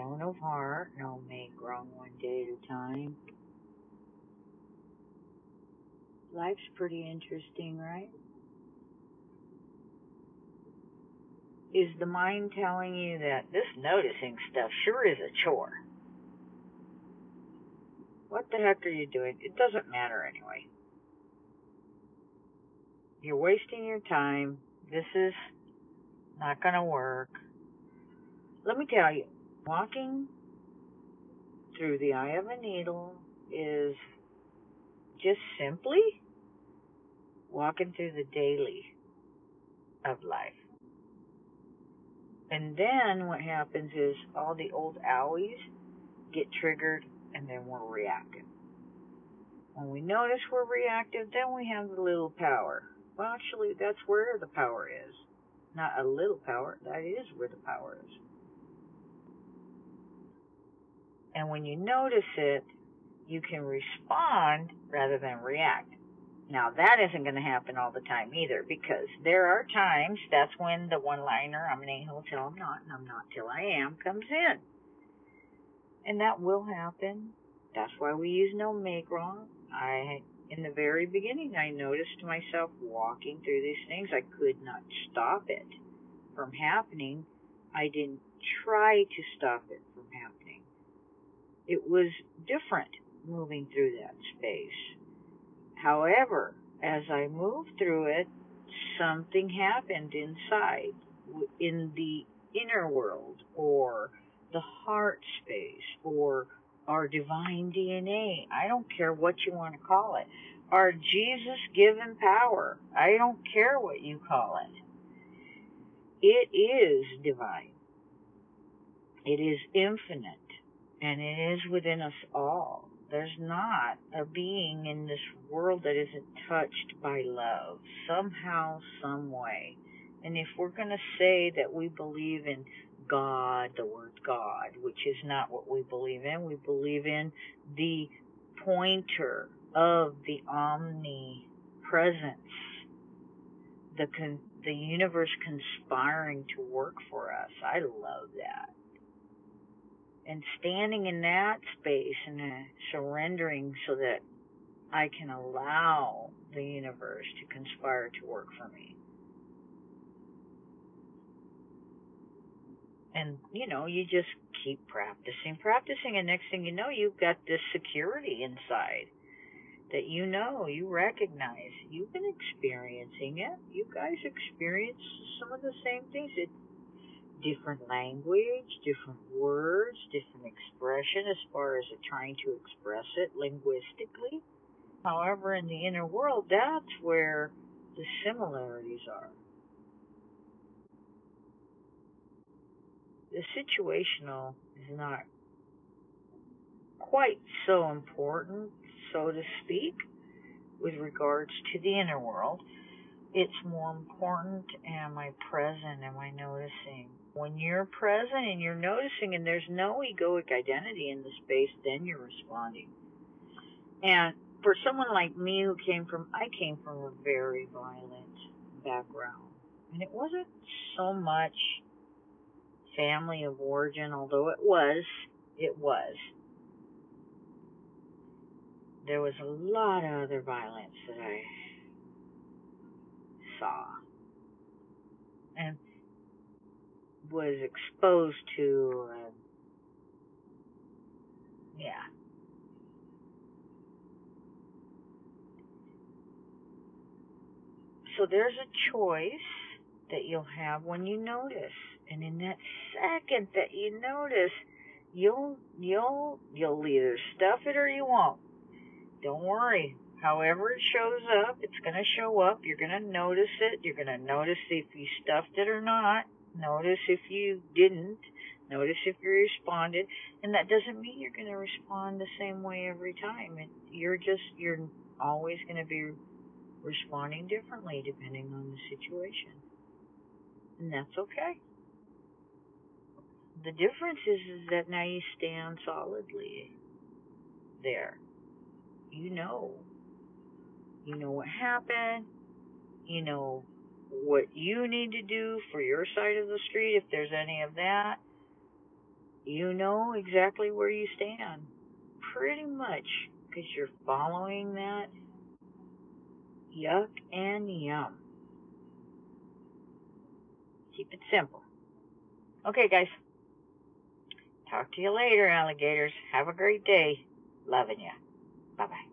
Joan of Heart, no make wrong one day at a time. Life's pretty interesting, right? Is the mind telling you that this noticing stuff sure is a chore? What the heck are you doing? It doesn't matter anyway. You're wasting your time. This is not going to work. Let me tell you, walking through the eye of a needle is just simply walking through the daily of life. And then what happens is all the old owies get triggered and then we're reactive. When we notice we're reactive, then we have the little power. Well, actually, that's where the power is. Not a little power, that is where the power is. And when you notice it, you can respond rather than react. Now, that isn't going to happen all the time either because there are times that's when the one liner, I'm an a hole till I'm not, and I'm not till I am, comes in. And that will happen. That's why we use no make wrong. I, in the very beginning, I noticed myself walking through these things. I could not stop it from happening. I didn't try to stop it from happening. It was different moving through that space. However, as I moved through it, something happened inside, in the inner world, or the heart space, or our divine DNA. I don't care what you want to call it. Our Jesus given power. I don't care what you call it. It is divine. It is infinite. And it is within us all. There's not a being in this world that isn't touched by love somehow, some way. And if we're going to say that we believe in God, the word God, which is not what we believe in, we believe in the pointer of the omnipresence, the con- the universe conspiring to work for us. I love that and standing in that space and uh, surrendering so that I can allow the universe to conspire to work for me. And, you know, you just keep practicing, practicing, and next thing you know, you've got this security inside that you know, you recognize. You've been experiencing it. You guys experience some of the same things. It different language, different words, different expression as far as trying to express it linguistically. However, in the inner world, that's where the similarities are. The situational is not quite so important, so to speak, with regards to the inner world. It's more important, am I present? Am I noticing? When you're present and you're noticing and there's no egoic identity in the space, then you're responding. And for someone like me who came from, I came from a very violent background. And it wasn't so much family of origin, although it was, it was. There was a lot of other violence that I saw. And was exposed to, uh, yeah. So there's a choice that you'll have when you notice. And in that second that you notice, you'll you'll you'll either stuff it or you won't. Don't worry. However it shows up, it's going to show up. You're going to notice it. You're going to notice if you stuffed it or not. Notice if you didn't. Notice if you responded. And that doesn't mean you're going to respond the same way every time. It, you're just, you're always going to be responding differently depending on the situation. And that's okay. The difference is, is that now you stand solidly there. You know. You know what happened. You know what you need to do for your side of the street, if there's any of that. you know exactly where you stand. Pretty much because you're following that yuck and yum. Keep it simple. Okay, guys. Talk to you later, alligators. Have a great day. Loving you. Bye bye.